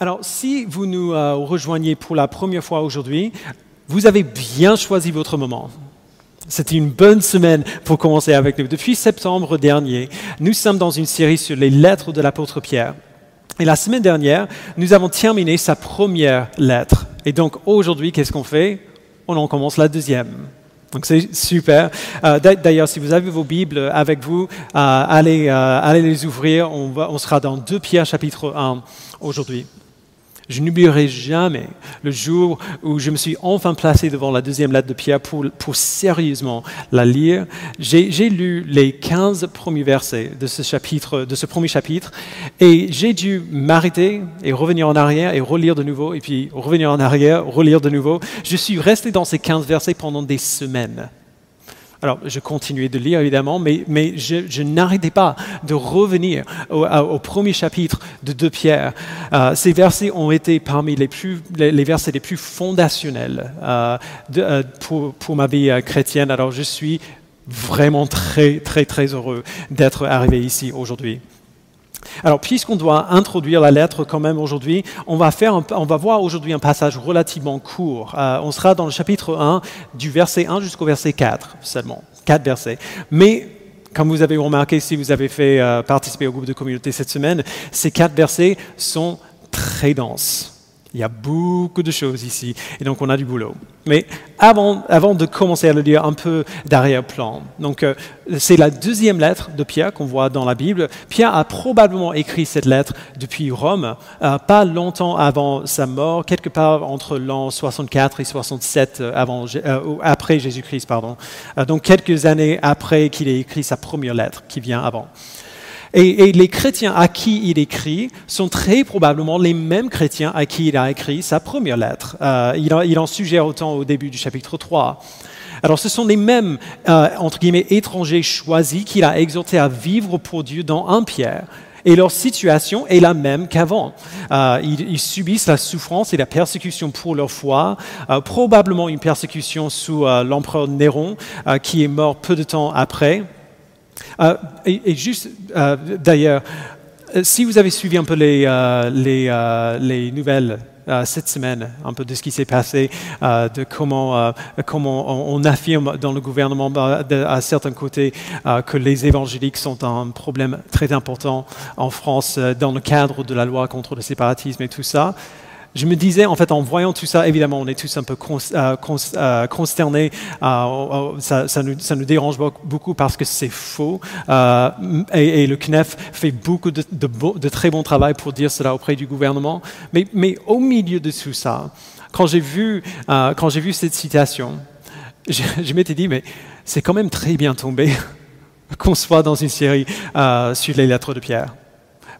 Alors, si vous nous euh, rejoignez pour la première fois aujourd'hui, vous avez bien choisi votre moment. C'était une bonne semaine pour commencer avec nous. Depuis septembre dernier, nous sommes dans une série sur les lettres de l'apôtre Pierre. Et la semaine dernière, nous avons terminé sa première lettre. Et donc aujourd'hui, qu'est-ce qu'on fait? On en commence la deuxième. Donc c'est super. Euh, d'ailleurs, si vous avez vos Bibles avec vous, euh, allez, les ouvrir. On, on sera dans 2 Pierre chapitre 1 aujourd'hui. Je n'oublierai jamais le jour où je me suis enfin placé devant la deuxième lettre de Pierre pour, sérieusement la lire. J'ai lu les 15 premiers versets de ce, chapitre, de ce premier chapitre et j'ai dû m'arrêter et revenir en arrière et relire de nouveau et puis revenir en arrière, relire de nouveau. Je suis resté dans ces 15 versets pendant des semaines. Alors, je continuais de lire, évidemment, mais, je, n'arrêtais pas de revenir au, premier chapitre de 2 Pierre. Euh, ces versets ont été parmi les, versets les plus fondationnels euh, euh, pour, pour, ma vie chrétienne. Alors, je suis vraiment très, très, très heureux d'être arrivé ici aujourd'hui. Alors, puisqu'on doit introduire la lettre quand même aujourd'hui, on, va on va voir aujourd'hui un passage relativement court. Euh, on sera dans le chapitre 1, du verset 1 jusqu'au verset 4 seulement. 4 versets. Mais, comme vous avez remarqué, si vous avez fait euh, participer au groupe de communauté cette semaine, ces 4 versets sont très denses. Il y a beaucoup de choses ici, et donc on a du boulot. Mais avant, de commencer à le dire, un peu d'arrière-plan. Donc, euh, c'est la deuxième lettre de Pierre qu'on voit dans la Bible. Pierre a probablement écrit cette lettre depuis Rome, euh, pas longtemps avant sa mort, quelque part entre l'an 64 et 67 euh, avant, après Jésus-Christ, pardon. donc, quelques années après qu'il ait écrit sa première lettre, qui vient avant. Et, les chrétiens à qui il écrit sont très probablement les mêmes chrétiens à qui il a écrit sa première lettre. Euh, il, en, suggère autant au début du chapitre 3. Alors ce sont les mêmes, euh, entre guillemets, étrangers choisis qu'il a exhortés à vivre pour Dieu dans un Pierre. Et leur situation est la même qu'avant. Euh, ils, subissent la souffrance et la persécution pour leur foi, probablement une persécution sous l'empereur Néron, qui est mort peu de temps après. Euh, et, juste, euh, d'ailleurs, euh, si vous avez suivi un peu les, les, nouvelles cette semaine, un peu de ce qui s'est passé, de comment, comment on, affirme dans le gouvernement à certains côtés que les évangéliques sont un problème très important en France dans le cadre de la loi contre le séparatisme et tout ça je me disais, en fait, en voyant tout ça, évidemment, on est tous un peu euh, euh, consternés. Euh, ça, nous, dérange beaucoup parce que c'est faux. Et, le CNEF fait beaucoup de, très bon travail pour dire cela auprès du gouvernement. Mais, au milieu de tout ça, quand j'ai vu, cette citation, je m'étais dit, mais c'est quand même très bien tombé qu'on soit dans une série sur les lettres de Pierre.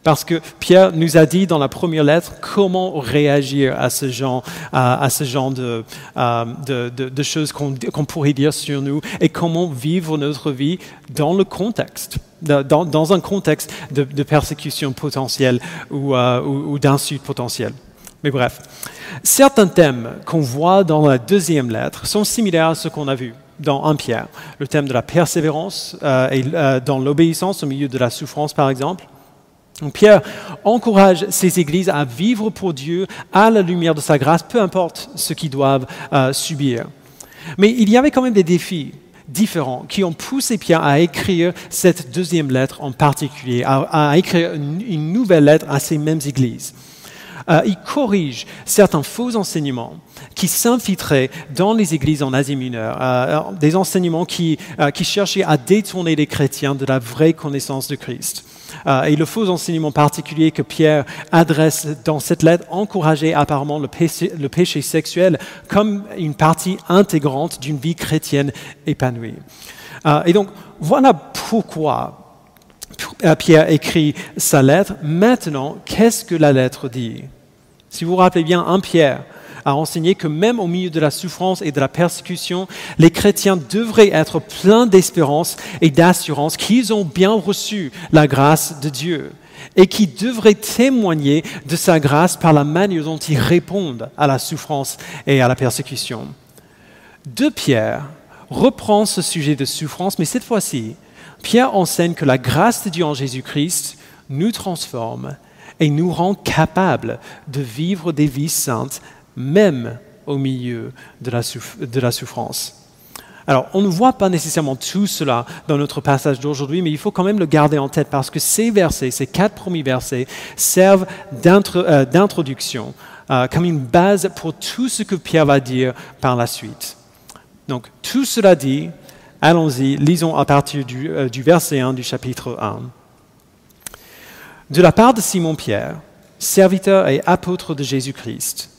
Parce que Pierre nous a dit dans la première lettre comment réagir à ce genre, de, choses qu'on pourrait dire sur nous et comment vivre notre vie dans le contexte, dans, un contexte de, persécution potentielle ou, euh, ou d'insulte potentielle. Mais bref, certains thèmes qu'on voit dans la deuxième lettre sont similaires à ce qu'on a vu dans 1 Pierre. Le thème de la persévérance euh, et euh, dans l'obéissance au milieu de la souffrance, par exemple. Pierre encourage ces églises à vivre pour Dieu à la lumière de sa grâce, peu importe ce qu'ils doivent euh, subir. Mais il y avait quand même des défis différents qui ont poussé Pierre à écrire cette deuxième lettre en particulier, à, écrire une, nouvelle lettre à ces mêmes églises. Euh, il corrige certains faux enseignements qui s'infiltraient dans les églises en Asie mineure, euh, des enseignements qui, qui cherchaient à détourner les chrétiens de la vraie connaissance de Christ. Euh, et le faux enseignement particulier que Pierre adresse dans cette lettre encourageait apparemment le péché, sexuel comme une partie intégrante d'une vie chrétienne épanouie. Euh, et donc, voilà pourquoi euh, Pierre écrit sa lettre. Maintenant, qu'est-ce que la lettre dit? Si vous vous rappelez bien, un Pierre a enseigné que même au milieu de la souffrance et de la persécution, les chrétiens devraient être pleins d'espérance et d'assurance qu'ils ont bien reçu la grâce de Dieu et qui devraient témoigner de sa grâce par la manière dont ils répondent à la souffrance et à la persécution. De Pierre reprend ce sujet de souffrance, mais cette fois-ci, Pierre enseigne que la grâce de Dieu en Jésus-Christ nous transforme et nous rend capables de vivre des vies saintes, même au milieu de la, de la souffrance. Alors, on ne voit pas nécessairement tout cela dans notre passage d'aujourd'hui, mais il faut quand même le garder en tête parce que ces versets, ces quatre premiers versets, servent euh, d'introduction, euh, comme une base pour tout ce que Pierre va dire par la suite. Donc, tout cela dit, allons-y, lisons à partir du, euh, du verset 1 du chapitre 1. De la part de Simon-Pierre, serviteur et apôtre de Jésus-Christ,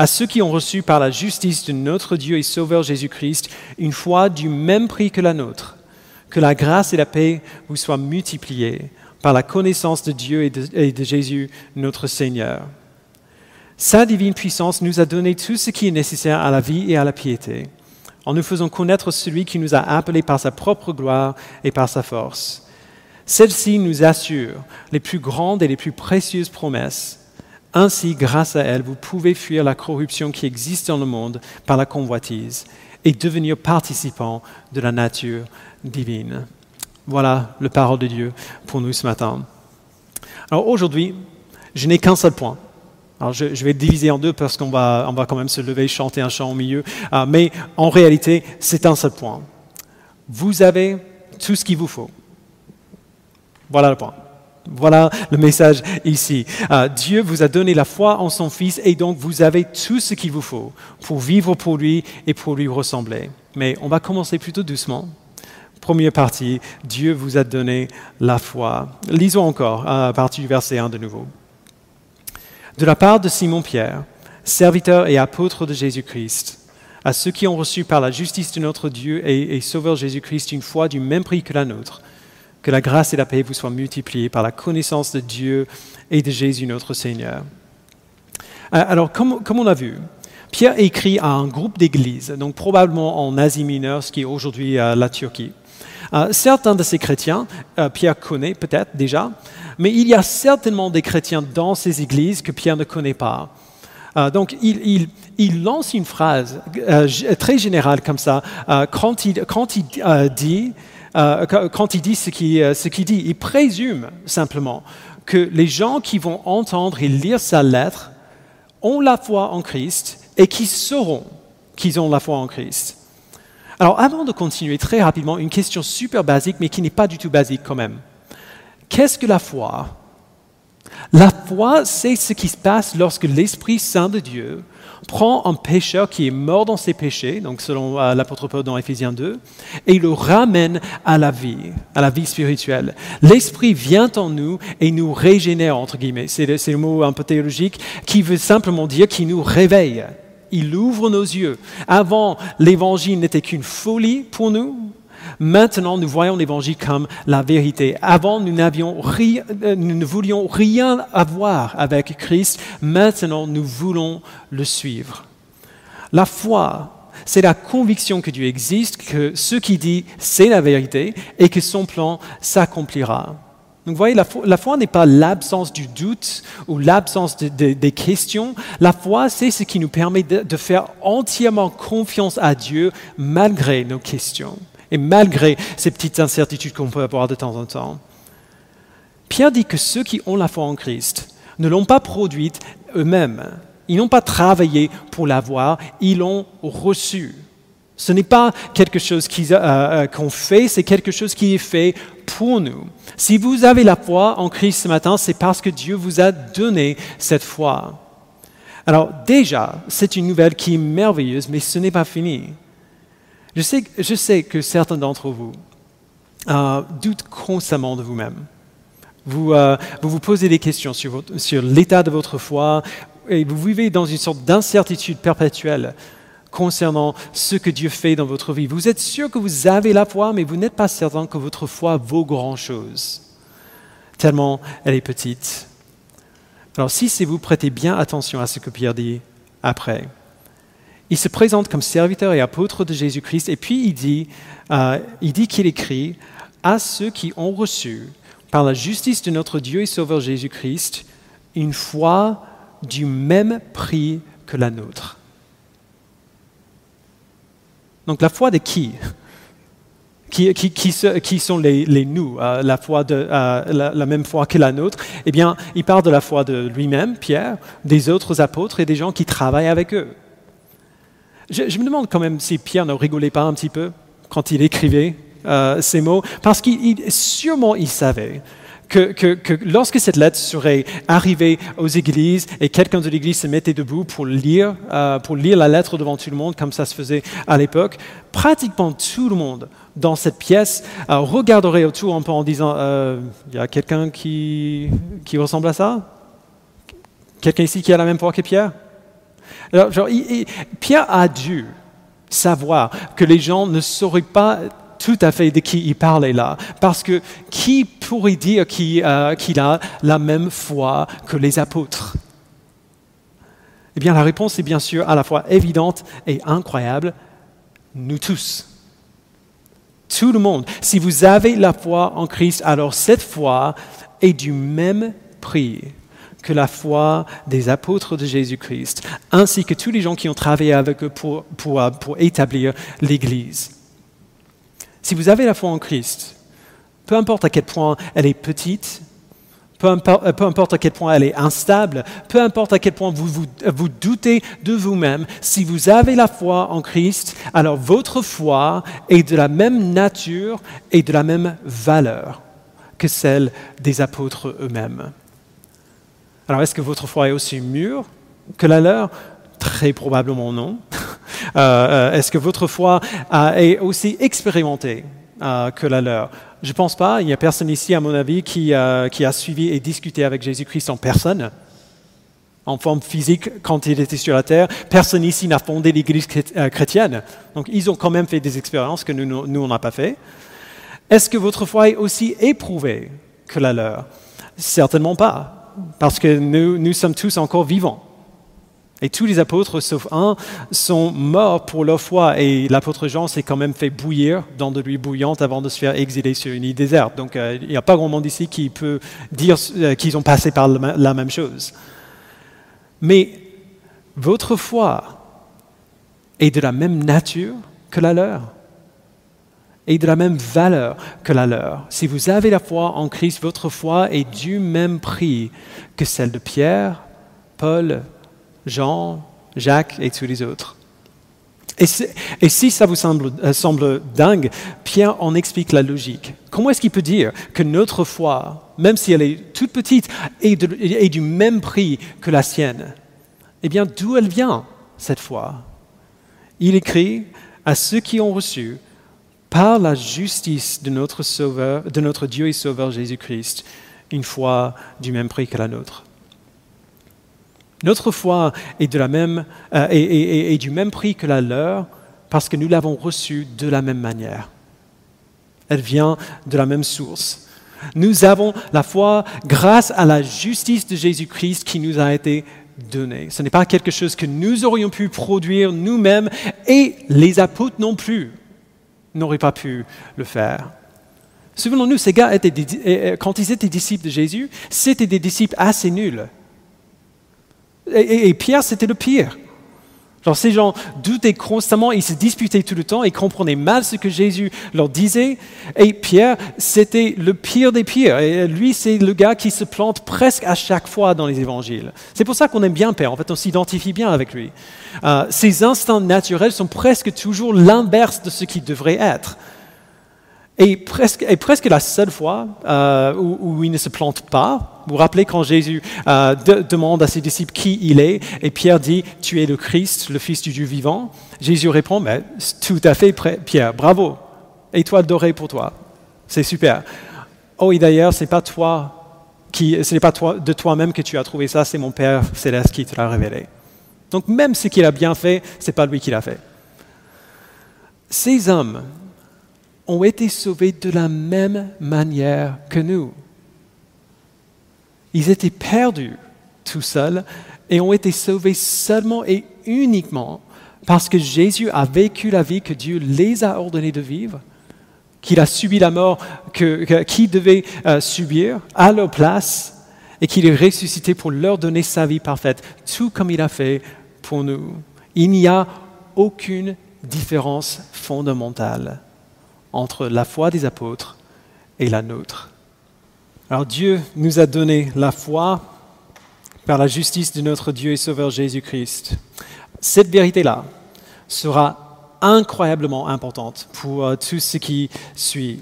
à ceux qui ont reçu par la justice de notre Dieu et Sauveur Jésus-Christ une foi du même prix que la nôtre. Que la grâce et la paix vous soient multipliées par la connaissance de Dieu et de, Jésus, notre Seigneur. Sa divine puissance nous a donné tout ce qui est nécessaire à la vie et à la piété, en nous faisant connaître celui qui nous a appelés par sa propre gloire et par sa force. Celle-ci nous assure les plus grandes et les plus précieuses promesses ainsi, grâce à elle, vous pouvez fuir la corruption qui existe dans le monde par la convoitise et devenir participant de la nature divine. Voilà le parole de Dieu pour nous ce matin. Alors aujourd'hui, je n'ai qu'un seul point. Alors je, vais diviser en deux parce qu'on va, on va quand même se lever, chanter un chant au milieu. Ah, mais en réalité, c'est un seul point. Vous avez tout ce qu'il vous faut. Voilà le point. Voilà le message ici. Euh, Dieu vous a donné la foi en son Fils et donc vous avez tout ce qu'il vous faut pour vivre pour lui et pour lui ressembler. Mais on va commencer plutôt doucement. Première partie, Dieu vous a donné la foi. Lisons encore à partir du verset 1 de nouveau. De la part de Simon-Pierre, serviteur et apôtre de Jésus-Christ, à ceux qui ont reçu par la justice de notre Dieu et, et Sauveur Jésus-Christ une foi du même prix que la nôtre, que la grâce et la paix vous soient multipliées par la connaissance de Dieu et de Jésus notre Seigneur. Euh, alors, comme, on a vu, Pierre écrit à un groupe d'églises, donc probablement en Asie mineure, ce qui est aujourd'hui euh, la Turquie. Euh, certains de ces chrétiens, Pierre connaît peut-être déjà, mais il y a certainement des chrétiens dans ces églises que Pierre ne connaît pas. donc il, lance une phrase très générale comme ça quand il, quand il dit euh, quand il dit euh, ce qu'il dit. Il présume simplement que les gens qui vont entendre et lire sa lettre ont la foi en Christ et qui sauront qu'ils ont la foi en Christ. Alors avant de continuer très rapidement, une question super basique mais qui n'est pas du tout basique quand même. Qu'est-ce que la foi? La foi, c'est ce qui se passe lorsque l'Esprit Saint de Dieu prend un pécheur qui est mort dans ses péchés, donc selon euh, l'apôtre Paul dans Éphésiens 2, et il le ramène à la vie, à la vie spirituelle. L'Esprit vient en nous et nous régénère, entre guillemets. C'est le, le mot un peu théologique qui veut simplement dire qu'il nous réveille. Il ouvre nos yeux. Avant, l'évangile n'était qu'une folie pour nous, Maintenant, nous voyons l'Évangile comme la vérité. Avant, nous, euh, nous ne voulions rien avoir avec Christ. Maintenant, nous voulons le suivre. La foi, c'est la conviction que Dieu existe, que ce qu'il dit, c'est la vérité et que son plan s'accomplira. Donc, vous voyez, la foi, n'est pas l'absence du doute ou l'absence des questions. La foi, c'est ce qui nous permet de faire entièrement confiance à Dieu malgré nos questions et malgré ces petites incertitudes qu'on peut avoir de temps en temps. Pierre dit que ceux qui ont la foi en Christ ne l'ont pas produite eux-mêmes. Ils n'ont pas travaillé pour l'avoir, ils l'ont reçue. Ce n'est pas quelque chose euh, euh, qu'on fait, c'est quelque chose qui est fait pour nous. Si vous avez la foi en Christ ce matin, c'est parce que Dieu vous a donné cette foi. Alors déjà, c'est une nouvelle qui est merveilleuse, mais ce n'est pas fini. Je sais, que certains d'entre vous euh, doutent constamment de vous-même. Euh, vous, vous, posez des questions sur, sur l'état de votre foi et vous vivez dans une sorte d'incertitude perpétuelle concernant ce que Dieu fait dans votre vie. Vous êtes sûr que vous avez la foi, mais vous n'êtes pas certain que votre foi vaut grand-chose, tellement elle est petite. Alors si c'est vous, prêtez bien attention à ce que Pierre dit après il se présente comme serviteur et apôtre de Jésus-Christ, et puis il dit, euh, il dit qu'il écrit à ceux qui ont reçu, par la justice de notre Dieu et Sauveur Jésus-Christ, une foi du même prix que la nôtre. Donc la foi de qui? Qui, qui, sont les, nous, euh, la, foi de, euh, la, même foi que la nôtre, eh bien, il parle de la foi de lui-même, Pierre, des autres apôtres et des gens qui travaillent avec eux. Je, me demande quand même si Pierre ne rigolait pas un petit peu quand il écrivait euh, ces mots, parce qu'il sûrement il savait que, lorsque cette lettre serait arrivée aux églises et quelqu'un de l'église se mettait debout pour lire, euh, pour lire la lettre devant tout le monde, comme ça se faisait à l'époque, pratiquement tout le monde dans cette pièce euh, regarderait autour un peu en disant Il y a quelqu'un qui, qui ressemble à ça? Quelqu'un ici qui a la même foi que Pierre? Pierre a dû savoir que les gens ne sauraient pas tout à fait de qui il parlait là. Parce que qui pourrait dire euh, qu'il a la même foi que les apôtres? Eh bien, la réponse est bien sûr à la fois évidente et incroyable. Nous tous. Tout le monde. Si vous avez la foi en Christ, alors cette foi est du même prix que la foi des apôtres de Jésus-Christ, ainsi que tous les gens qui ont travaillé avec eux pour, pour, pour établir l'Église. Si vous avez la foi en Christ, peu importe à quel point elle est petite, peu importe, à quel point elle est instable, peu importe à quel point vous, vous, doutez de vous-même, si vous avez la foi en Christ, alors votre foi est de la même nature et de la même valeur que celle des apôtres eux-mêmes. Alors est-ce que votre foi est aussi mûre que la leur? Très probablement non. Euh, euh, est-ce que votre foi euh, est aussi expérimentée que la leur? Je ne pense pas. Il n'y a personne ici, à mon avis, qui, qui a suivi et discuté avec Jésus-Christ en personne en forme physique quand il était sur la terre. Personne ici n'a fondé l'Église chrétienne. Donc ils ont quand même fait des expériences que nous, nous on n'a pas fait. Est-ce que votre foi est aussi éprouvée que la leur? Certainement pas, parce que nous, sommes tous encore vivants. Et tous les apôtres, sauf un, sont morts pour leur foi. Et l'apôtre Jean s'est quand même fait bouillir dans de l'huile bouillante avant de se faire exiler sur une île déserte. Donc euh, il n'y a pas grand monde ici qui peut dire euh, qu'ils ont passé par la même chose. Mais votre foi est de la même nature que la leur et de la même valeur que la leur. Si vous avez la foi en Christ, votre foi est du même prix que celle de Pierre, Paul, Jean, Jacques et tous les autres. Et, si ça vous euh, semble, dingue, Pierre en explique la logique. Comment est-ce qu'il peut dire que notre foi, même si elle est toute petite, est, est du même prix que la sienne? Eh bien, d'où elle vient, cette foi? Il écrit à ceux qui ont reçu, par la justice de notre, Dieu et Sauveur Jésus-Christ, une foi du même prix que la nôtre. Notre foi est, euh, du même prix que la leur parce que nous l'avons reçue de la même manière. Elle vient de la même source. Nous avons la foi grâce à la justice de Jésus-Christ qui nous a été donnée. Ce n'est pas quelque chose que nous aurions pu produire nous-mêmes et les apôtres non plus n'auraient pas pu le faire. Souvenons-nous, ces gars, étaient, quand ils étaient disciples de Jésus, c'était des disciples assez nuls. Et, Pierre, c'était le pire. Genre, ces gens doutaient constamment, ils se disputaient tout le temps, ils comprenaient mal ce que Jésus leur disait. Et Pierre, c'était le pire des pires. Et lui, c'est le gars qui se plante presque à chaque fois dans les évangiles. C'est pour ça qu'on aime bien Pierre. En fait, on s'identifie bien avec lui. Euh, ses instincts naturels sont presque toujours l'inverse de ce qu'il devrait être. Et presque, la seule fois euh, où, il ne se plante pas, vous vous rappelez quand Jésus euh, demande à ses disciples qui il est, et Pierre dit, tu es le Christ, le Fils du Dieu vivant. Jésus répond, mais tout à fait, Pierre, bravo, étoile dorée pour toi, c'est super. Oh, et d'ailleurs, c'est pas toi qui, ce n'est pas toi, de toi-même que tu as trouvé ça, c'est mon Père céleste qui te l'a révélé. Donc même ce qu'il a bien fait, c'est pas lui qui l'a fait. Ces hommes ont été sauvés de la même manière que nous. Ils étaient perdus tout seuls et ont été sauvés seulement et uniquement parce que Jésus a vécu la vie que Dieu les a ordonné de vivre, qu'il a subi la mort qu'il devait euh, subir à leur place et qu'il est ressuscité pour leur donner sa vie parfaite, tout comme il a fait pour nous. Il n'y a aucune différence fondamentale entre la foi des apôtres et la nôtre. Alors Dieu nous a donné la foi par la justice de notre Dieu et Sauveur Jésus-Christ. Cette vérité-là sera incroyablement importante pour euh, tout ce qui suit.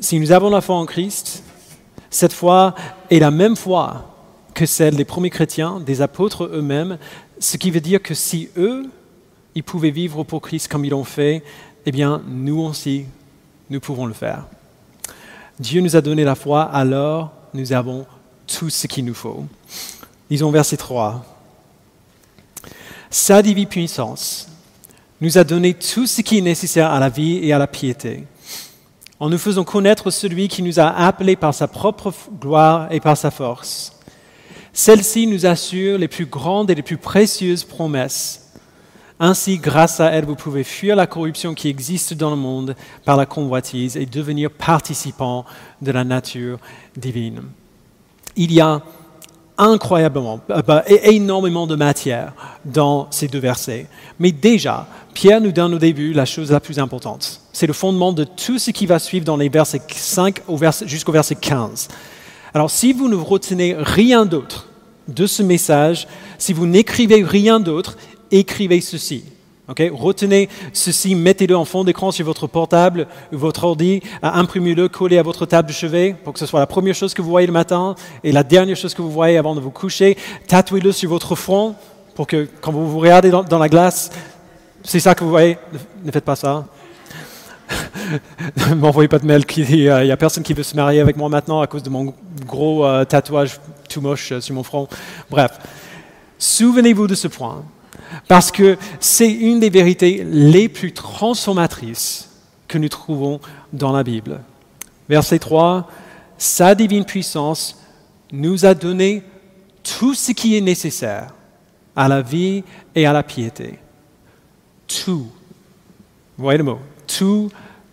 Si nous avons la foi en Christ, cette foi est la même foi que celle des premiers chrétiens, des apôtres eux-mêmes, ce qui veut dire que si eux, ils pouvaient vivre pour Christ comme ils l'ont fait, eh bien, nous aussi, nous pouvons le faire. Dieu nous a donné la foi, alors nous avons tout ce qu'il nous faut. Lisons verset 3. Sa divine puissance nous a donné tout ce qui est nécessaire à la vie et à la piété, en nous faisant connaître celui qui nous a appelés par sa propre gloire et par sa force. Celle-ci nous assure les plus grandes et les plus précieuses promesses. Ainsi, grâce à elle, vous pouvez fuir la corruption qui existe dans le monde par la convoitise et devenir participant de la nature divine. Il y a incroyablement, euh, bah, énormément de matière dans ces deux versets. Mais déjà, Pierre nous donne au début la chose la plus importante. C'est le fondement de tout ce qui va suivre dans les versets 5 jusqu'au verset 15. Alors si vous ne retenez rien d'autre de ce message, si vous n'écrivez rien d'autre, écrivez ceci. Retenez ceci, mettez-le en fond d'écran sur votre portable votre ordi, imprimez-le, collez à votre table de chevet pour que ce soit la première chose que vous voyez le matin et la dernière chose que vous voyez avant de vous coucher. Tatouez-le sur votre front pour que quand vous vous regardez dans, la glace, c'est ça que vous voyez? Ne faites pas ça. ne m'envoyez pas de mail qui dit euh, il n'y a personne qui veut se marier avec moi maintenant à cause de mon gros euh, tatouage tout moche euh, sur mon front. Bref, souvenez-vous de ce point, parce que c'est une des vérités les plus transformatrices que nous trouvons dans la Bible. Verset 3, Sa divine puissance nous a donné tout ce qui est nécessaire à la vie et à la piété. Tout. Voyez le mot? Tout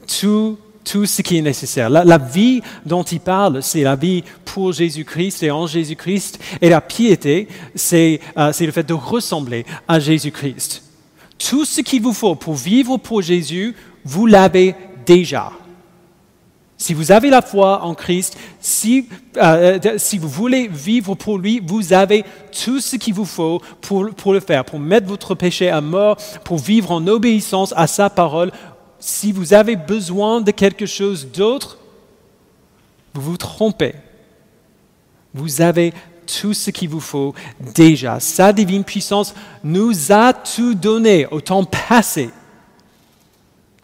tout, tout ce qui est nécessaire. La, vie dont il parle, c'est la vie pour Jésus-Christ et en Jésus-Christ. Et la piété, euh, c'est le fait de ressembler à Jésus-Christ. Tout ce qu'il vous faut pour vivre pour Jésus, vous l'avez déjà. Si vous avez la foi en Christ, si, euh, si, vous voulez vivre pour lui, vous avez tout ce qu'il vous faut pour, pour, le faire, pour mettre votre péché à mort, pour vivre en obéissance à sa parole si vous avez besoin de quelque chose d'autre, vous vous trompez. Vous avez tout ce qu'il vous faut déjà. Sa divine puissance nous a tout donné au temps passé.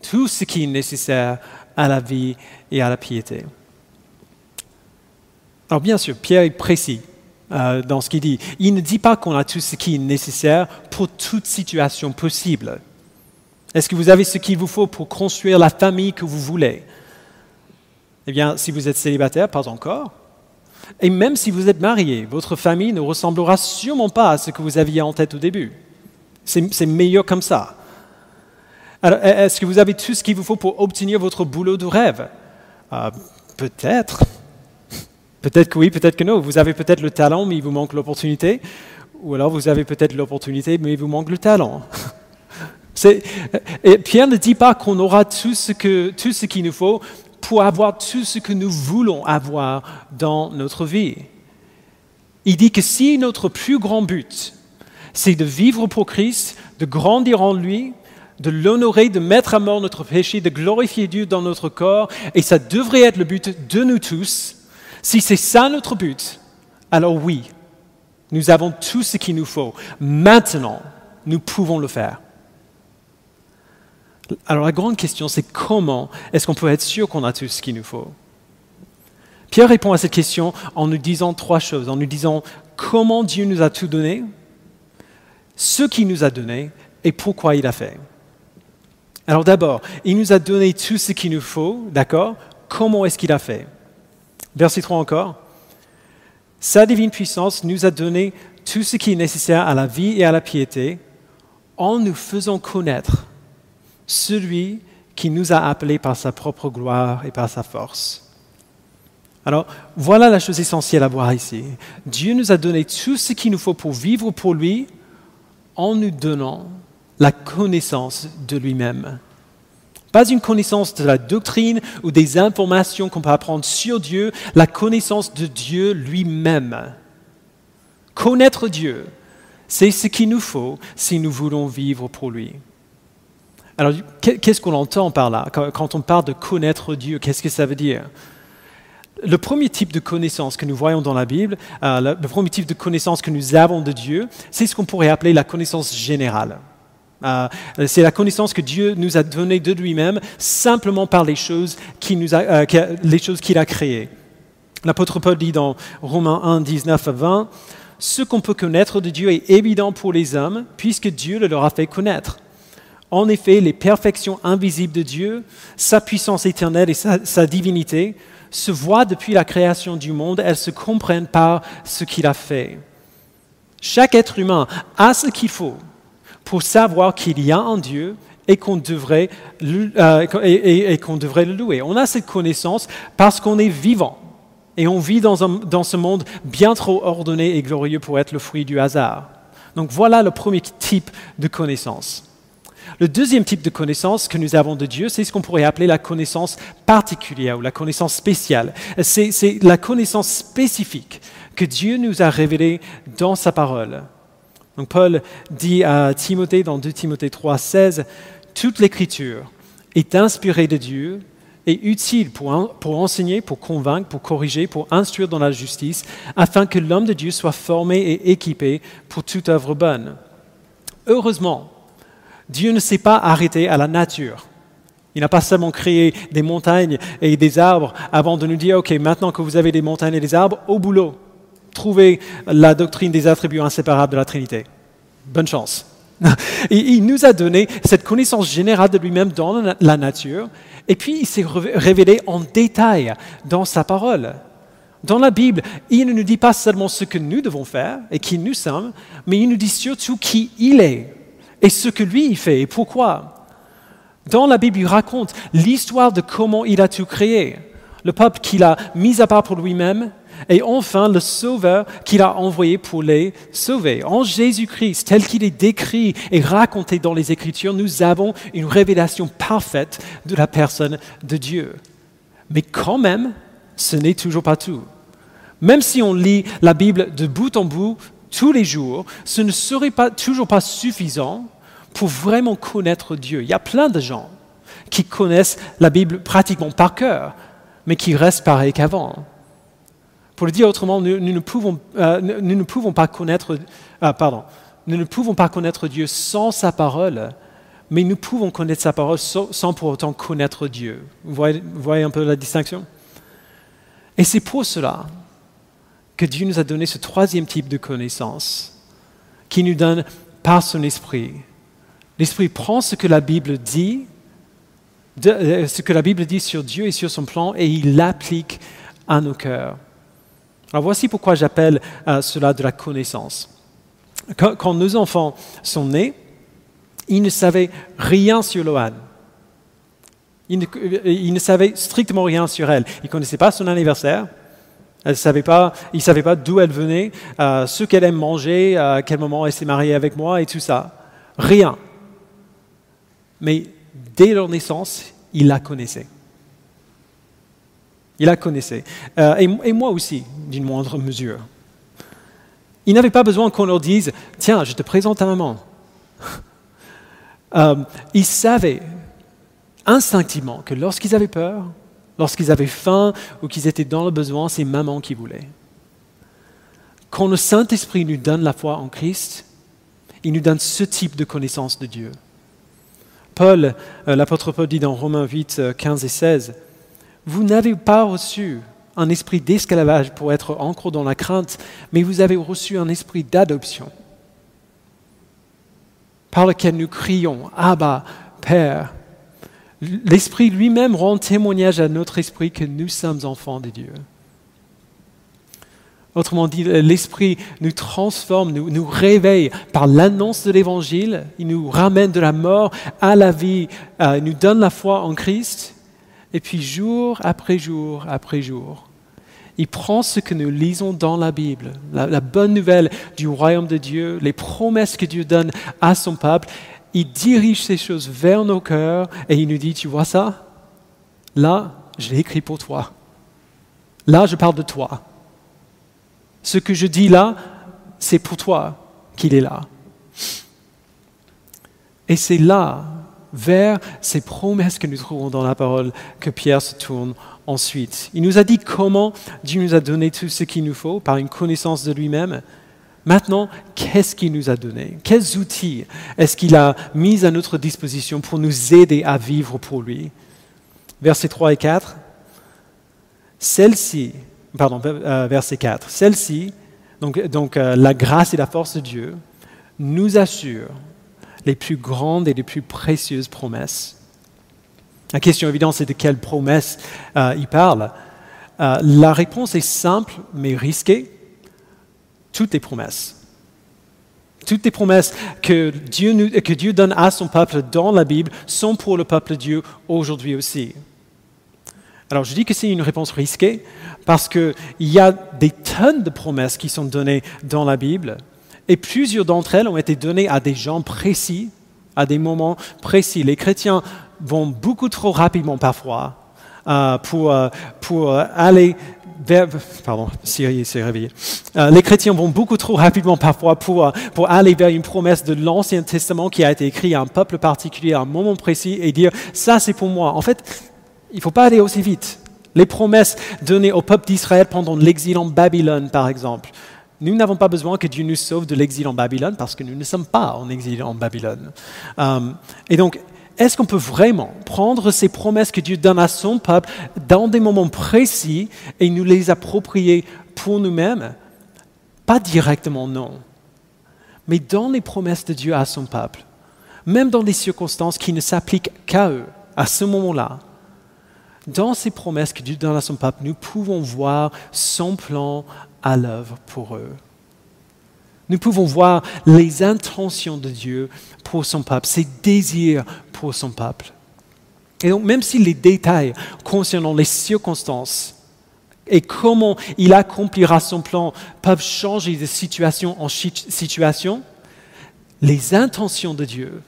Tout ce qui est nécessaire à la vie et à la piété. Alors bien sûr, Pierre est précis euh, dans ce qu'il dit. Il ne dit pas qu'on a tout ce qui est nécessaire pour toute situation possible. Est-ce que vous avez ce qu'il vous faut pour construire la famille que vous voulez? Eh bien, si vous êtes célibataire, pas encore. Et même si vous êtes marié, votre famille ne ressemblera sûrement pas à ce que vous aviez en tête au début. C'est meilleur comme ça. Alors, est-ce que vous avez tout ce qu'il vous faut pour obtenir votre boulot de rêve? Euh, Peut-être. Peut-être que oui, peut-être que non. Vous avez peut-être le talent, mais il vous manque l'opportunité. Ou alors vous avez peut-être l'opportunité, mais il vous manque le talent. Et Pierre ne dit pas qu'on aura tout ce, tout ce qu'il nous faut pour avoir tout ce que nous voulons avoir dans notre vie. Il dit que si notre plus grand but, c'est de vivre pour Christ, de grandir en lui, de l'honorer, de mettre à mort notre péché, de glorifier Dieu dans notre corps, et ça devrait être le but de nous tous, si c'est ça notre but, alors oui, nous avons tout ce qu'il nous faut. Maintenant, nous pouvons le faire. Alors la grande question, c'est comment est-ce qu'on peut être sûr qu'on a tout ce qu'il nous faut? Pierre répond à cette question en nous disant trois choses, en nous disant comment Dieu nous a tout donné, ce qu'il nous a donné et pourquoi il a fait. Alors d'abord, il nous a donné tout ce qu'il nous faut, d'accord? Comment est-ce qu'il a fait? Verset 3 encore. Sa divine puissance nous a donné tout ce qui est nécessaire à la vie et à la piété en nous faisant connaître celui qui nous a appelés par sa propre gloire et par sa force. Alors, voilà la chose essentielle à voir ici. Dieu nous a donné tout ce qu'il nous faut pour vivre pour lui en nous donnant la connaissance de lui-même. Pas une connaissance de la doctrine ou des informations qu'on peut apprendre sur Dieu, la connaissance de Dieu lui-même. Connaître Dieu, c'est ce qu'il nous faut si nous voulons vivre pour lui. Alors, qu'est-ce qu'on entend par là Quand on parle de connaître Dieu, qu'est-ce que ça veut dire? Le premier type de connaissance que nous voyons dans la Bible, euh, le, premier type de connaissance que nous avons de Dieu, c'est ce qu'on pourrait appeler la connaissance générale. Euh, c'est la connaissance que Dieu nous a donnée de lui-même simplement par les choses qu'il a, euh, les choses qu'il a créées. L'apôtre Paul dit dans Romains 1, 19 à 20, Ce qu'on peut connaître de Dieu est évident pour les hommes, puisque Dieu le leur a fait connaître. En effet, les perfections invisibles de Dieu, sa puissance éternelle et sa, divinité, se voient depuis la création du monde, elles se comprennent par ce qu'il a fait. Chaque être humain a ce qu'il faut pour savoir qu'il y a un Dieu et qu'on devrait, euh, et, devrait le louer. On a cette connaissance parce qu'on est vivant. Et on vit dans, dans, ce monde bien trop ordonné et glorieux pour être le fruit du hasard. Donc voilà le premier type de connaissance. Le deuxième type de connaissance que nous avons de Dieu, c'est ce qu'on pourrait appeler la connaissance particulière ou la connaissance spéciale. C'est la connaissance spécifique que Dieu nous a révélée dans sa parole. Donc Paul dit à Timothée dans 2 Timothée 3, 16, Toute l'écriture est inspirée de Dieu et utile pour, pour, enseigner, pour convaincre, pour corriger, pour instruire dans la justice, afin que l'homme de Dieu soit formé et équipé pour toute œuvre bonne. Heureusement, Dieu ne s'est pas arrêté à la nature. Il n'a pas seulement créé des montagnes et des arbres avant de nous dire, OK, maintenant que vous avez des montagnes et des arbres, au boulot, trouvez la doctrine des attributs inséparables de la Trinité. Bonne chance. il nous a donné cette connaissance générale de lui-même dans la nature, et puis il s'est révélé en détail dans sa parole. Dans la Bible, il ne nous dit pas seulement ce que nous devons faire et qui nous sommes, mais il nous dit surtout qui il est et ce que lui fait et pourquoi? Dans la Bible, il raconte l'histoire de comment il a tout créé, le peuple qu'il a mis à part pour lui-même, et enfin le Sauveur qu'il a envoyé pour les sauver. En Jésus-Christ, tel qu'il est décrit et raconté dans les Écritures, nous avons une révélation parfaite de la personne de Dieu. Mais quand même, ce n'est toujours pas tout. Même si on lit la Bible de bout en bout, tous les jours, ce ne serait pas, toujours pas suffisant pour vraiment connaître Dieu. Il y a plein de gens qui connaissent la Bible pratiquement par cœur, mais qui restent pareils qu'avant. Pour le dire autrement, nous, ne, pouvons, euh, ne, pouvons, pas connaître, euh, nous ne pouvons pas connaître Dieu sans sa parole, mais nous pouvons connaître sa parole sans, pour autant connaître Dieu. vous voyez un peu la distinction? Et c'est pour cela que Dieu nous a donné ce troisième type de connaissance qui nous donne par son esprit. L'esprit prend ce que la Bible dit, euh, ce que la Bible dit sur Dieu et sur son plan, et il l'applique à nos cœurs. Alors voici pourquoi j'appelle euh, cela de la connaissance. Quand, nos enfants sont nés, ils ne savaient rien sur Loane. Euh, ils ne, savaient strictement rien sur elle. Ils ne connaissaient pas son anniversaire, elle savait pas, il ne savait pas d'où elle venait, euh, ce qu'elle aime manger, à quel moment elle s'est mariée avec moi et tout ça. Rien. Mais dès leur naissance, il la connaissait. Il la connaissait. Euh, et, moi aussi, d'une moindre mesure. Il n'avait pas besoin qu'on leur dise Tiens, je te présente ta maman. euh, ils savaient instinctivement que lorsqu'ils avaient peur, Lorsqu'ils avaient faim ou qu'ils étaient dans le besoin, c'est maman qui voulait. Quand le Saint-Esprit nous donne la foi en Christ, il nous donne ce type de connaissance de Dieu. Paul, euh, l'apôtre Paul dit dans Romains 8, 15 euh, et 16, Vous n'avez pas reçu un esprit d'esclavage pour être encore dans la crainte, mais vous avez reçu un esprit d'adoption, par lequel nous crions, Abba, Père. L'Esprit lui-même rend témoignage à notre esprit que nous sommes enfants de Dieu. Autrement dit, l'Esprit nous transforme, nous, nous réveille par l'annonce de l'Évangile, il nous ramène de la mort à la vie, euh, il nous donne la foi en Christ, et puis jour après jour après jour, il prend ce que nous lisons dans la Bible, la bonne nouvelle du royaume de Dieu, les promesses que Dieu donne à son peuple, il dirige ces choses vers nos cœurs et il nous dit, tu vois ça? Là, je l'ai écrit pour toi. Là, je parle de toi. Ce que je dis là, c'est pour toi qu'il est là. Et c'est là, vers ces promesses que nous trouvons dans la parole, que Pierre se tourne ensuite. Il nous a dit comment Dieu nous a donné tout ce qu'il nous faut par une connaissance de lui-même. Maintenant, qu'est-ce qu'il nous a donné? Quels outils est-ce qu'il a mis à notre disposition pour nous aider à vivre pour lui? Versets 3 et 4. Celle-ci, pardon, euh, verset 4. Celle-ci, donc, donc euh, la grâce et la force de Dieu, nous assure les plus grandes et les plus précieuses promesses. La question évidente, c'est de quelles promesses euh, il parle. la réponse est simple mais risquée toutes les promesses. Toutes les promesses que Dieu, donne à son peuple dans la Bible sont pour le peuple de Dieu aujourd'hui aussi. Alors je dis que c'est une réponse risquée parce qu'il y a des tonnes de promesses qui sont données dans la Bible et plusieurs d'entre elles ont été données à des gens précis, à des moments précis. Les chrétiens vont beaucoup trop rapidement parfois euh, pour, euh, pour aller Pardon. Euh, les chrétiens vont beaucoup trop rapidement parfois pour, euh, pour aller vers une promesse de l'Ancien Testament qui a été écrite à un peuple particulier, à un moment précis, et dire ça c'est pour moi. En fait, il ne faut pas aller aussi vite. Les promesses données au peuple d'Israël pendant l'exil en Babylone, par exemple. Nous n'avons pas besoin que Dieu nous sauve de l'exil en Babylone parce que nous ne sommes pas en exil en Babylone. Euh, et donc, est-ce qu'on peut vraiment prendre ces promesses que Dieu donne à son peuple dans des moments précis et nous les approprier pour nous-mêmes? Pas directement, non. Mais dans les promesses de Dieu à son peuple, même dans des circonstances qui ne s'appliquent qu'à eux, à ce moment-là, dans ces promesses que Dieu donne à son peuple, nous pouvons voir son plan à l'œuvre pour eux. Nous pouvons voir les intentions de Dieu pour son peuple, ses désirs pour son peuple. Et donc, même si les détails concernant les circonstances et comment il accomplira son plan peuvent changer de situation en situation, les intentions de Dieu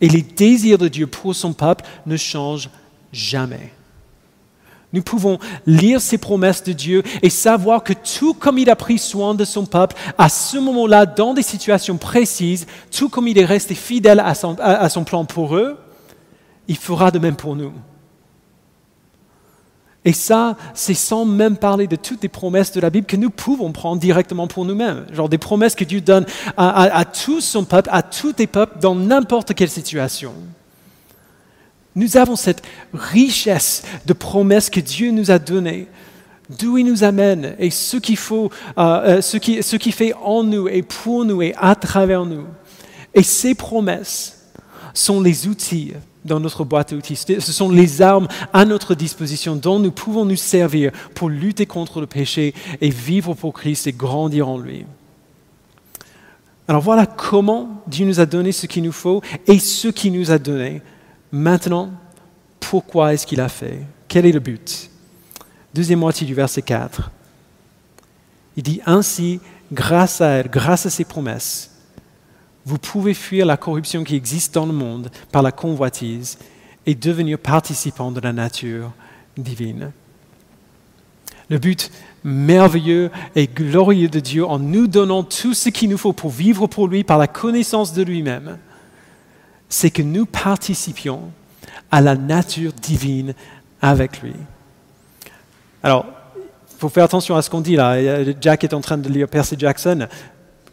et les désirs de Dieu pour son peuple ne changent jamais. Nous pouvons lire ces promesses de Dieu et savoir que tout comme il a pris soin de son peuple à ce moment-là, dans des situations précises, tout comme il est resté fidèle à son, plan pour eux, il fera de même pour nous. Et ça, c'est sans même parler de toutes les promesses de la Bible que nous pouvons prendre directement pour nous-mêmes. Genre des promesses que Dieu donne à, à tout son peuple, à tous les peuples, dans n'importe quelle situation. Nous avons cette richesse de promesses que Dieu nous a données, d'où il nous amène et ce qu'il faut, euh, euh, ce, qui, fait en nous et pour nous et à travers nous. Et ces promesses sont les outils dans notre boîte à outils. Ce sont les armes à notre disposition dont nous pouvons nous servir pour lutter contre le péché et vivre pour Christ et grandir en lui. Alors voilà comment Dieu nous a donné ce qu'il nous faut et ce qu'il nous a donné Maintenant, pourquoi est-ce qu'il a fait? Quel est le but? Deuxième moitié du verset 4. Il dit ainsi, grâce à elle, grâce à ses promesses, vous pouvez fuir la corruption qui existe dans le monde par la convoitise et devenir participant de la nature divine. Le but merveilleux et glorieux de Dieu en nous donnant tout ce qu'il nous faut pour vivre pour lui par la connaissance de lui-même, c'est que nous participions à la nature divine avec lui. Alors, il faut faire attention à ce qu'on dit là. Jack est en train de lire Percy Jackson.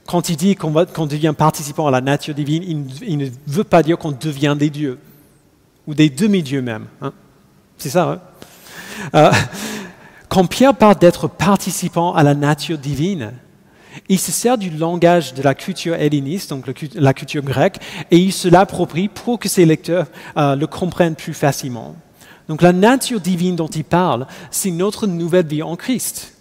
Quand il dit qu'on devient participant à la nature divine, il, ne veut pas dire qu'on devient des dieux, ou des demi-dieux même. Hein. C'est ça. Hein? Euh, quand Pierre parle d'être participant à la nature divine, il se sert du langage de la culture helléniste, donc la culture grecque, et il se l'approprie pour que ses lecteurs euh, le comprennent plus facilement. Donc la nature divine dont il parle, c'est notre nouvelle vie en Christ.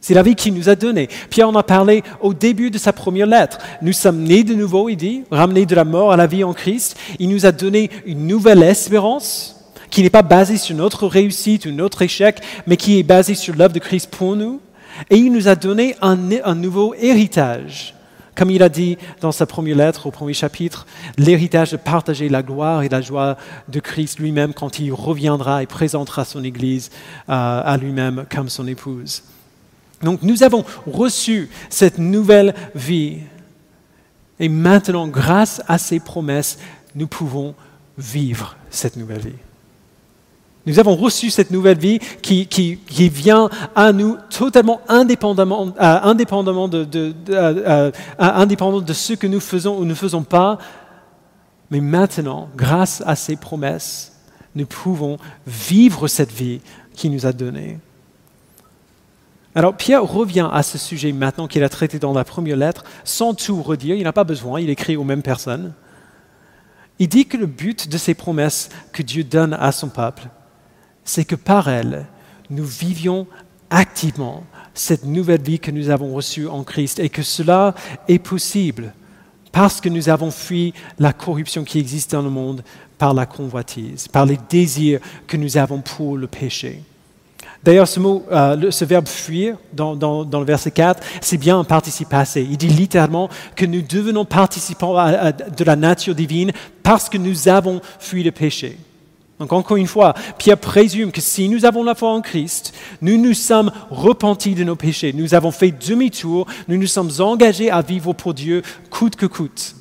C'est la vie qu'il nous a donnée. Pierre en a parlé au début de sa première lettre. Nous sommes nés de nouveau, il dit, ramenés de la mort à la vie en Christ. Il nous a donné une nouvelle espérance qui n'est pas basée sur notre réussite ou notre échec, mais qui est basée sur l'œuvre de Christ pour nous. Et il nous a donné un, nouveau héritage, Comme il a dit dans sa première lettre au premier chapitre, l'héritage de partager la gloire et la joie de Christ lui-même quand il reviendra et présentera son Église euh, à lui-même comme son épouse. Donc nous avons reçu cette nouvelle vie et maintenant, grâce à ces promesses, nous pouvons vivre cette nouvelle vie. Nous avons reçu cette nouvelle vie qui, vient à nous totalement indépendamment, euh, indépendamment, de, euh, euh, de ce que nous faisons ou ne faisons pas. Mais maintenant, grâce à ces promesses, nous pouvons vivre cette vie qu'il nous a donnée. Alors Pierre revient à ce sujet maintenant qu'il a traité dans la première lettre, sans tout redire, il n'a pas besoin, il écrit aux mêmes personnes. Il dit que le but de ces promesses que Dieu donne à son peuple, c'est que par elles, nous vivions activement cette nouvelle vie que nous avons reçue en Christ et que cela est possible parce que nous avons fui la corruption qui existe dans le monde par la convoitise, par les désirs que nous avons pour le péché. D'ailleurs, ce euh, ce verbe fuir dans, le verset 4, c'est bien un participe passé. Il dit littéralement que nous devenons participants de la nature divine parce que nous avons fui le péché. Donc encore une fois, Pierre présume que si nous avons la foi en Christ, nous nous sommes repentis de nos péchés, nous avons fait demi-tour, nous nous sommes engagés à vivre pour Dieu coûte que coûte.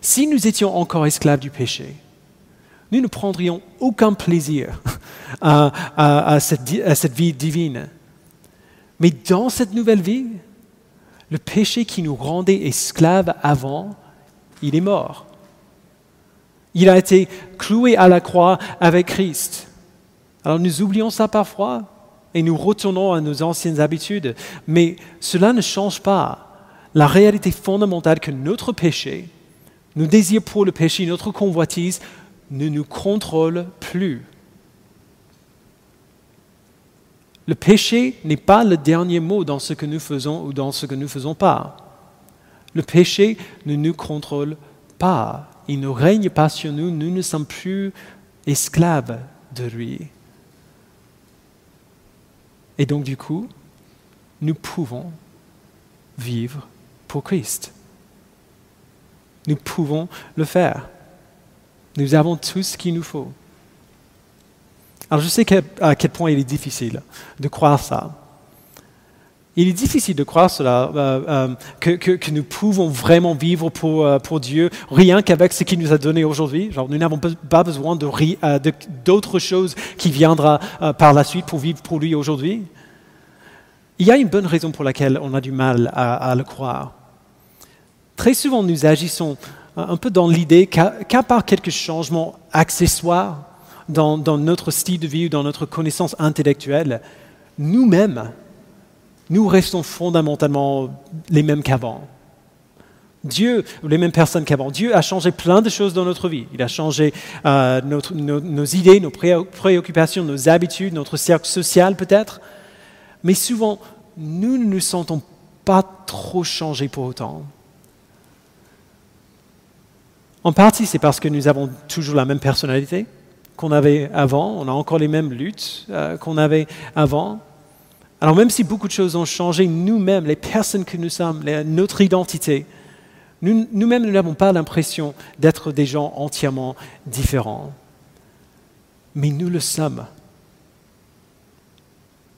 Si nous étions encore esclaves du péché, nous ne prendrions aucun plaisir à, cette, vie divine. Mais dans cette nouvelle vie, le péché qui nous rendait esclaves avant, il est mort. Il a été cloué à la croix avec Christ. Alors nous oublions ça parfois et nous retournons à nos anciennes habitudes, mais cela ne change pas la réalité fondamentale que notre péché, nos désirs pour le péché, notre convoitise ne nous contrôle plus. Le péché n'est pas le dernier mot dans ce que nous faisons ou dans ce que nous ne faisons pas. Le péché ne nous contrôle pas. Il ne règne pas sur nous. Nous ne sommes plus esclaves de lui. Et donc du coup, nous pouvons vivre pour Christ. Nous pouvons le faire. Nous avons tout ce qu'il nous faut. Alors je sais à quel point il est difficile de croire ça. Il est difficile de croire cela, euh, euh, que, nous pouvons vraiment vivre pour, euh, pour Dieu rien qu'avec ce qu'il nous a donné aujourd'hui. nous n'avons pas besoin d'autre chose qui viendra par la suite pour vivre pour lui aujourd'hui. Il y a une bonne raison pour laquelle on a du mal à le croire. Très souvent, nous agissons un peu dans l'idée qu'à part quelques changements accessoires dans, notre style de vie ou dans notre connaissance intellectuelle, nous-mêmes, nous restons fondamentalement les mêmes qu'avant. Dieu, les mêmes personnes qu'avant. Dieu a changé plein de choses dans notre vie. Il a changé euh, nos, idées, nos préoccupations, nos habitudes, notre cercle social peut-être. Mais souvent, nous ne nous sentons pas trop changés pour autant. En partie, c'est parce que nous avons toujours la même personnalité qu'on avait avant, on a encore les mêmes luttes euh, qu'on avait avant. Alors même si beaucoup de choses ont changé, nous-mêmes, les personnes que nous sommes, notre identité, nous-mêmes, nous n'avons pas l'impression d'être des gens entièrement différents. Mais nous le sommes.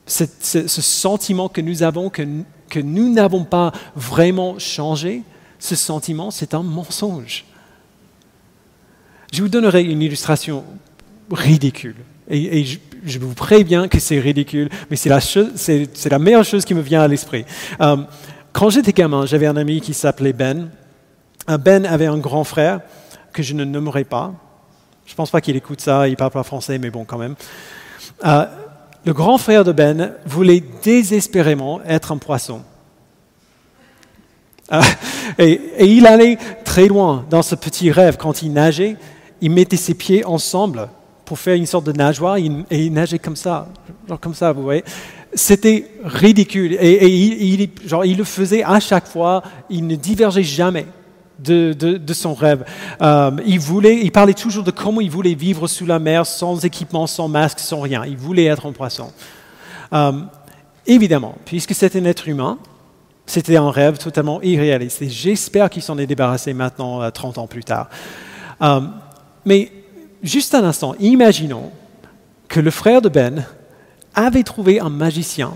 ce sentiment que nous avons, que, que nous n'avons pas vraiment changé, ce sentiment, c'est un mensonge. Je vous donnerai une illustration ridicule. Et, je, vous préviens que c'est ridicule, mais c'est la, la, meilleure chose qui me vient à l'esprit. Euh, quand j'étais gamin, j'avais un ami qui s'appelait Ben. Euh, ben avait un grand frère que je ne nommerai pas. Je ne pense pas qu'il écoute ça, il parle pas français, mais bon, quand même. Euh, le grand frère de Ben voulait désespérément être un poisson. et, il allait très loin dans ce petit rêve quand il nageait il mettait ses pieds ensemble pour faire une sorte de nageoire et il nageait comme ça, genre comme ça, vous voyez. C'était ridicule et, il, le faisait à chaque fois, il ne divergeait jamais. De, son rêve. Euh, il, voulait, il parlait toujours de comment il voulait vivre sous la mer sans équipement, sans masque, sans rien. Il voulait être un poisson. Euh, évidemment, puisque c'est un être humain, C'était un rêve totalement irréaliste. Et j'espère qu'il s'en est débarrassé maintenant, 30 ans plus tard. mais juste un instant, imaginons que le frère de Ben avait trouvé un magicien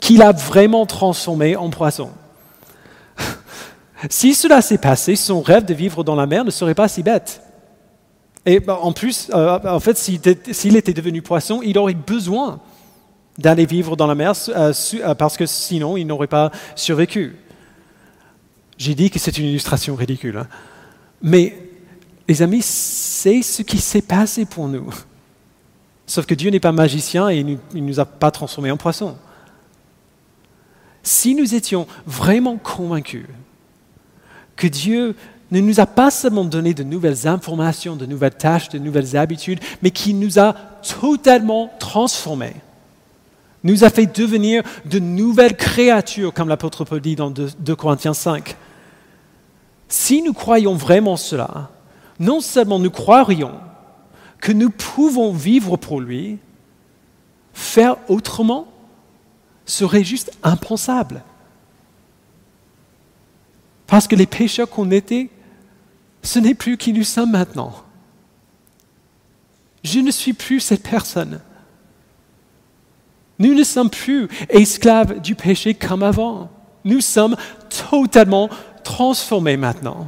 qu'il a vraiment transformé en poisson. si cela s'est passé, son rêve de vivre dans la mer ne serait pas si bête. Et bah, en plus, euh, en fait, s'il était devenu poisson, il aurait besoin d'aller vivre dans la mer euh, euh, parce que sinon, il n'aurait pas survécu. J'ai dit que c'est une illustration ridicule. Hein. Mais, les amis, c'est ce qui s'est passé pour nous. Sauf que Dieu n'est pas magicien et il ne nous a pas transformés en poissons. Si nous étions vraiment convaincus que Dieu ne nous a pas seulement donné de nouvelles informations, de nouvelles tâches, de nouvelles habitudes, mais qui nous a totalement transformés, nous a fait devenir de nouvelles créatures, comme l'apôtre Paul dit dans 2 Corinthiens 5. Si nous croyons vraiment cela, non seulement nous croirions que nous pouvons vivre pour lui, faire autrement serait juste impensable. Parce que les pécheurs qu'on était, ce n'est plus qui nous sommes maintenant. Je ne suis plus cette personne. Nous ne sommes plus esclaves du péché comme avant. Nous sommes totalement transformés maintenant.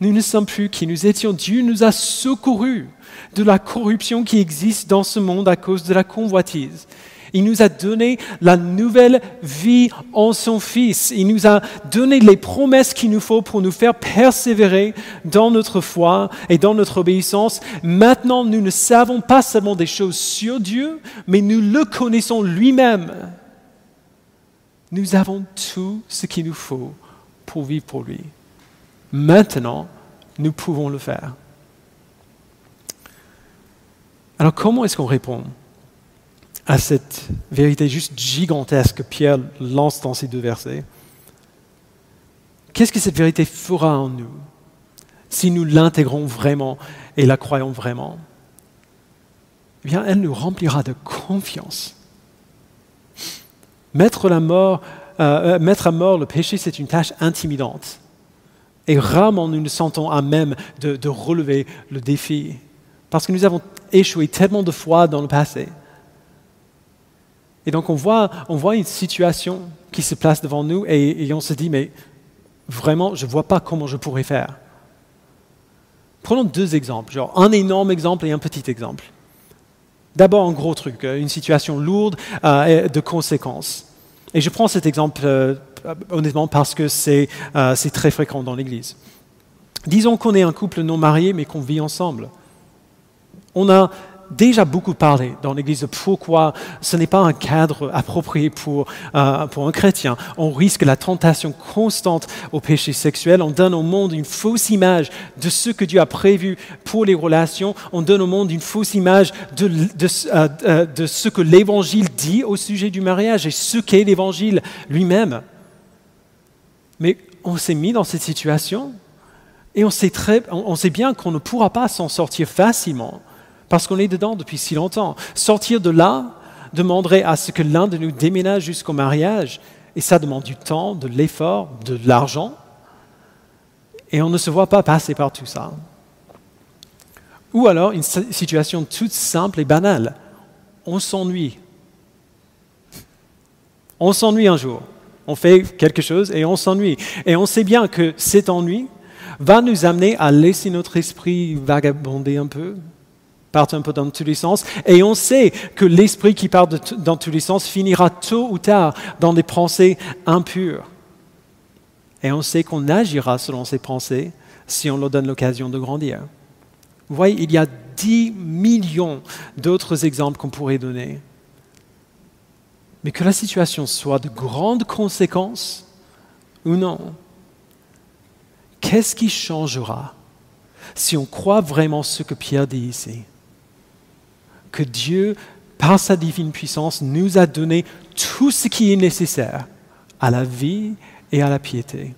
Nous ne sommes plus qui nous étions. Dieu nous a secourus de la corruption qui existe dans ce monde à cause de la convoitise. Il nous a donné la nouvelle vie en son Fils. Il nous a donné les promesses qu'il nous faut pour nous faire persévérer dans notre foi et dans notre obéissance. Maintenant, nous ne savons pas seulement des choses sur Dieu, mais nous le connaissons lui-même. Nous avons tout ce qu'il nous faut pour vivre pour lui. Maintenant, nous pouvons le faire. Alors comment est-ce qu'on répond à cette vérité juste gigantesque que Pierre lance dans ces deux versets? Qu'est-ce que cette vérité fera en nous si nous l'intégrons vraiment et la croyons vraiment? Eh bien, elle nous remplira de confiance. Mettre, euh, euh, mettre à mort le péché, c'est une tâche intimidante. Et rarement nous nous sentons à même de, relever le défi. Parce que nous avons échoué tellement de fois dans le passé. Et donc on voit, une situation qui se place devant nous et, on se dit, mais vraiment, je ne vois pas comment je pourrais faire. Prenons deux exemples, genre un énorme exemple et un petit exemple. D'abord un gros truc, une situation lourde euh, de conséquences. Et je prends cet exemple euh, honnêtement parce que euh, c'est très fréquent dans l'Église. Disons qu'on est un couple non marié mais qu'on vit ensemble. On a déjà beaucoup parlé dans l'Église de pourquoi ce n'est pas un cadre approprié pour, euh, pour un chrétien. On risque la tentation constante au péché sexuel. On donne au monde une fausse image de ce que Dieu a prévu pour les relations. On donne au monde une fausse image de, de, de ce que l'Évangile dit au sujet du mariage et ce qu'est l'Évangile lui-même. Mais on s'est mis dans cette situation et on sait, très, on sait bien qu'on ne pourra pas s'en sortir facilement parce qu'on est dedans depuis si longtemps. Sortir de là demanderait à ce que l'un de nous déménage jusqu'au mariage et ça demande du temps, de l'effort, de l'argent et on ne se voit pas passer par tout ça. Ou alors une situation toute simple et banale. On s'ennuie. On s'ennuie un jour on fait quelque chose et on s'ennuie. Et on sait bien que cet ennui va nous amener à laisser notre esprit vagabonder un peu, partir un peu dans tous les sens. Et on sait que l'esprit qui part dans tous les sens finira tôt ou tard dans des pensées impures. Et on sait qu'on agira selon ces pensées si on leur donne l'occasion de grandir. Vous voyez, il y a 10 millions d'autres exemples qu'on pourrait donner mais que la situation soit de grandes conséquences ou non, qu'est-ce qui changera si on croit vraiment ce que Pierre dit ici? Que Dieu, par sa divine puissance, nous a donné tout ce qui est nécessaire à la vie et à la piété.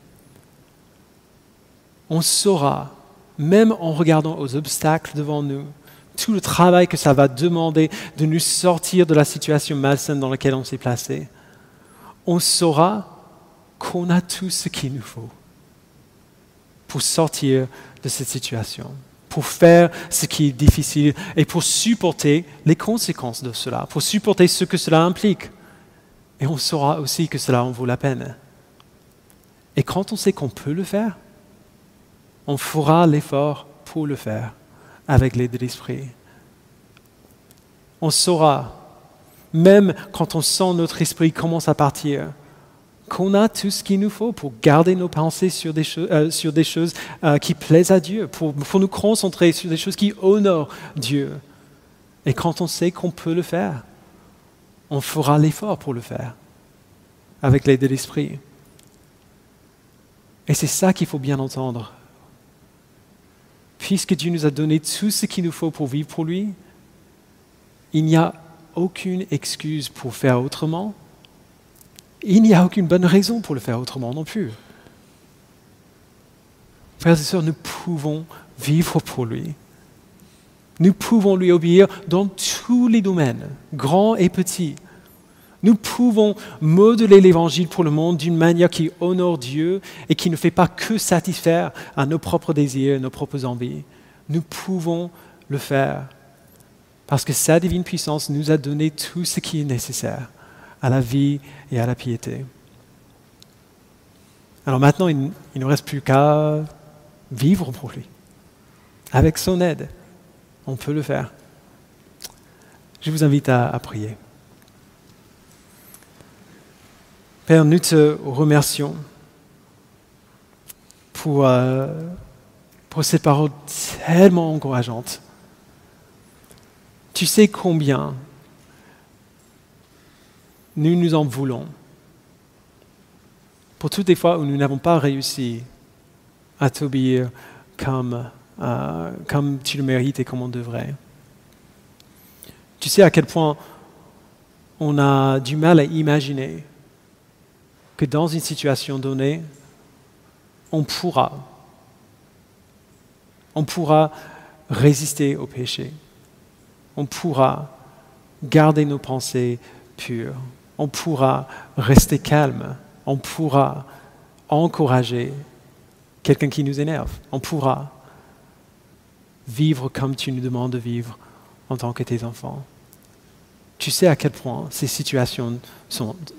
On saura, même en regardant aux obstacles devant nous, tout le travail que ça va demander de nous sortir de la situation malsaine dans laquelle on s'est placé, on saura qu'on a tout ce qu'il nous faut pour sortir de cette situation, pour faire ce qui est difficile et pour supporter les conséquences de cela, pour supporter ce que cela implique. Et on saura aussi que cela en vaut la peine. Et quand on sait qu'on peut le faire, on fera l'effort pour le faire avec l'aide de l'Esprit. On saura, même quand on sent notre esprit commence à partir, qu'on a tout ce qu'il nous faut pour garder nos pensées sur des, euh, choses euh, qui plaisent à Dieu, pour nous concentrer sur des choses qui honorent Dieu. Et quand on sait qu'on peut le faire, on fera l'effort pour le faire avec l'aide de l'Esprit. Et c'est ça qu'il faut bien entendre puisque Dieu nous a donné tout ce qu'il nous faut pour vivre pour lui, il n'y a aucune excuse pour faire autrement. Il n'y a aucune bonne raison pour le faire autrement non plus. Frères et sœurs, nous pouvons vivre pour lui. Nous pouvons lui obéir dans tous les domaines, grands et petits. Nous pouvons modeler l'Évangile pour le monde d'une manière qui honore Dieu et qui ne fait pas que satisfaire à nos propres désirs, nos propres envies. Nous pouvons le faire parce que sa divine puissance nous a donné tout ce qui est nécessaire à la vie et à la piété. Alors maintenant, il, ne reste plus qu'à vivre pour lui. Avec son aide, on peut le faire. Je vous invite à prier. Père, nous te remercions pour, euh, pour ces paroles tellement encourageantes. Tu sais combien nous nous en voulons pour toutes les fois où nous n'avons pas réussi à t'obéir comme, euh, comme tu le mérites et comme on devrait. Tu sais à quel point on a du mal à imaginer que dans une situation donnée, on pourra, on pourra résister au péché. On pourra garder nos pensées pures. On pourra rester calme. On pourra encourager quelqu'un qui nous énerve. On pourra vivre comme tu nous demandes de vivre en tant que tes enfants. Tu sais à quel point ces situations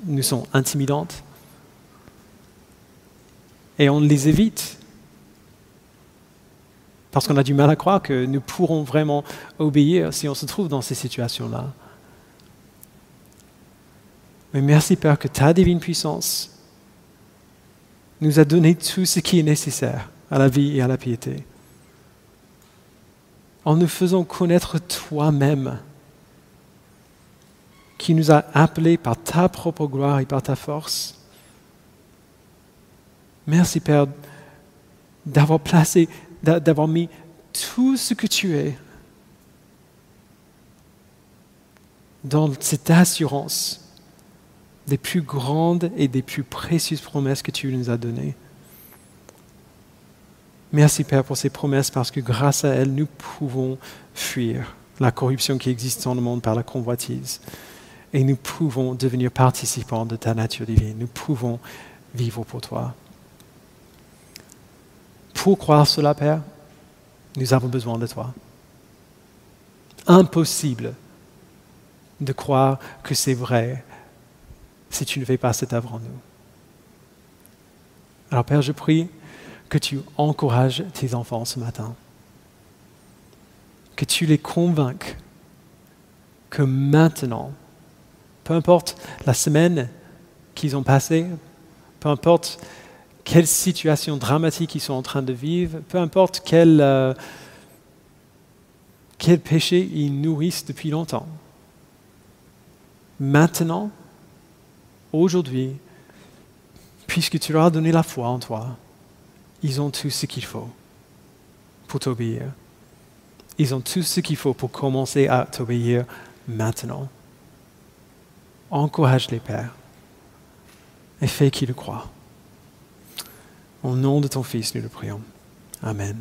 nous sont intimidantes et on les évite. Parce qu'on a du mal à croire que nous pourrons vraiment obéir si on se trouve dans ces situations-là. Mais merci Père que ta divine puissance nous a donné tout ce qui est nécessaire à la vie et à la piété. En nous faisant connaître toi-même, qui nous a appelés par ta propre gloire et par ta force Merci Père d'avoir placé, d'avoir mis tout ce que tu es dans cette assurance des plus grandes et des plus précieuses promesses que tu nous as données. Merci Père pour ces promesses parce que grâce à elles, nous pouvons fuir la corruption qui existe dans le monde par la convoitise. Et nous pouvons devenir participants de ta nature divine. Nous pouvons vivre pour toi. Pour croire cela, Père, nous avons besoin de toi. Impossible de croire que c'est vrai si tu ne fais pas cette œuvre en nous. Alors Père, je prie que tu encourages tes enfants ce matin, que tu les convainques que maintenant, peu importe la semaine qu'ils ont passée, peu importe quelle situation dramatique ils sont en train de vivre, peu importe quel, euh, quel péché ils nourrissent depuis longtemps. Maintenant, aujourd'hui, puisque tu leur as donné la foi en toi, ils ont tout ce qu'il faut pour t'obéir. Ils ont tout ce qu'il faut pour commencer à t'obéir maintenant. Encourage les pères et fais qu'ils le croient. Au nom de ton Fils, nous le prions. Amen.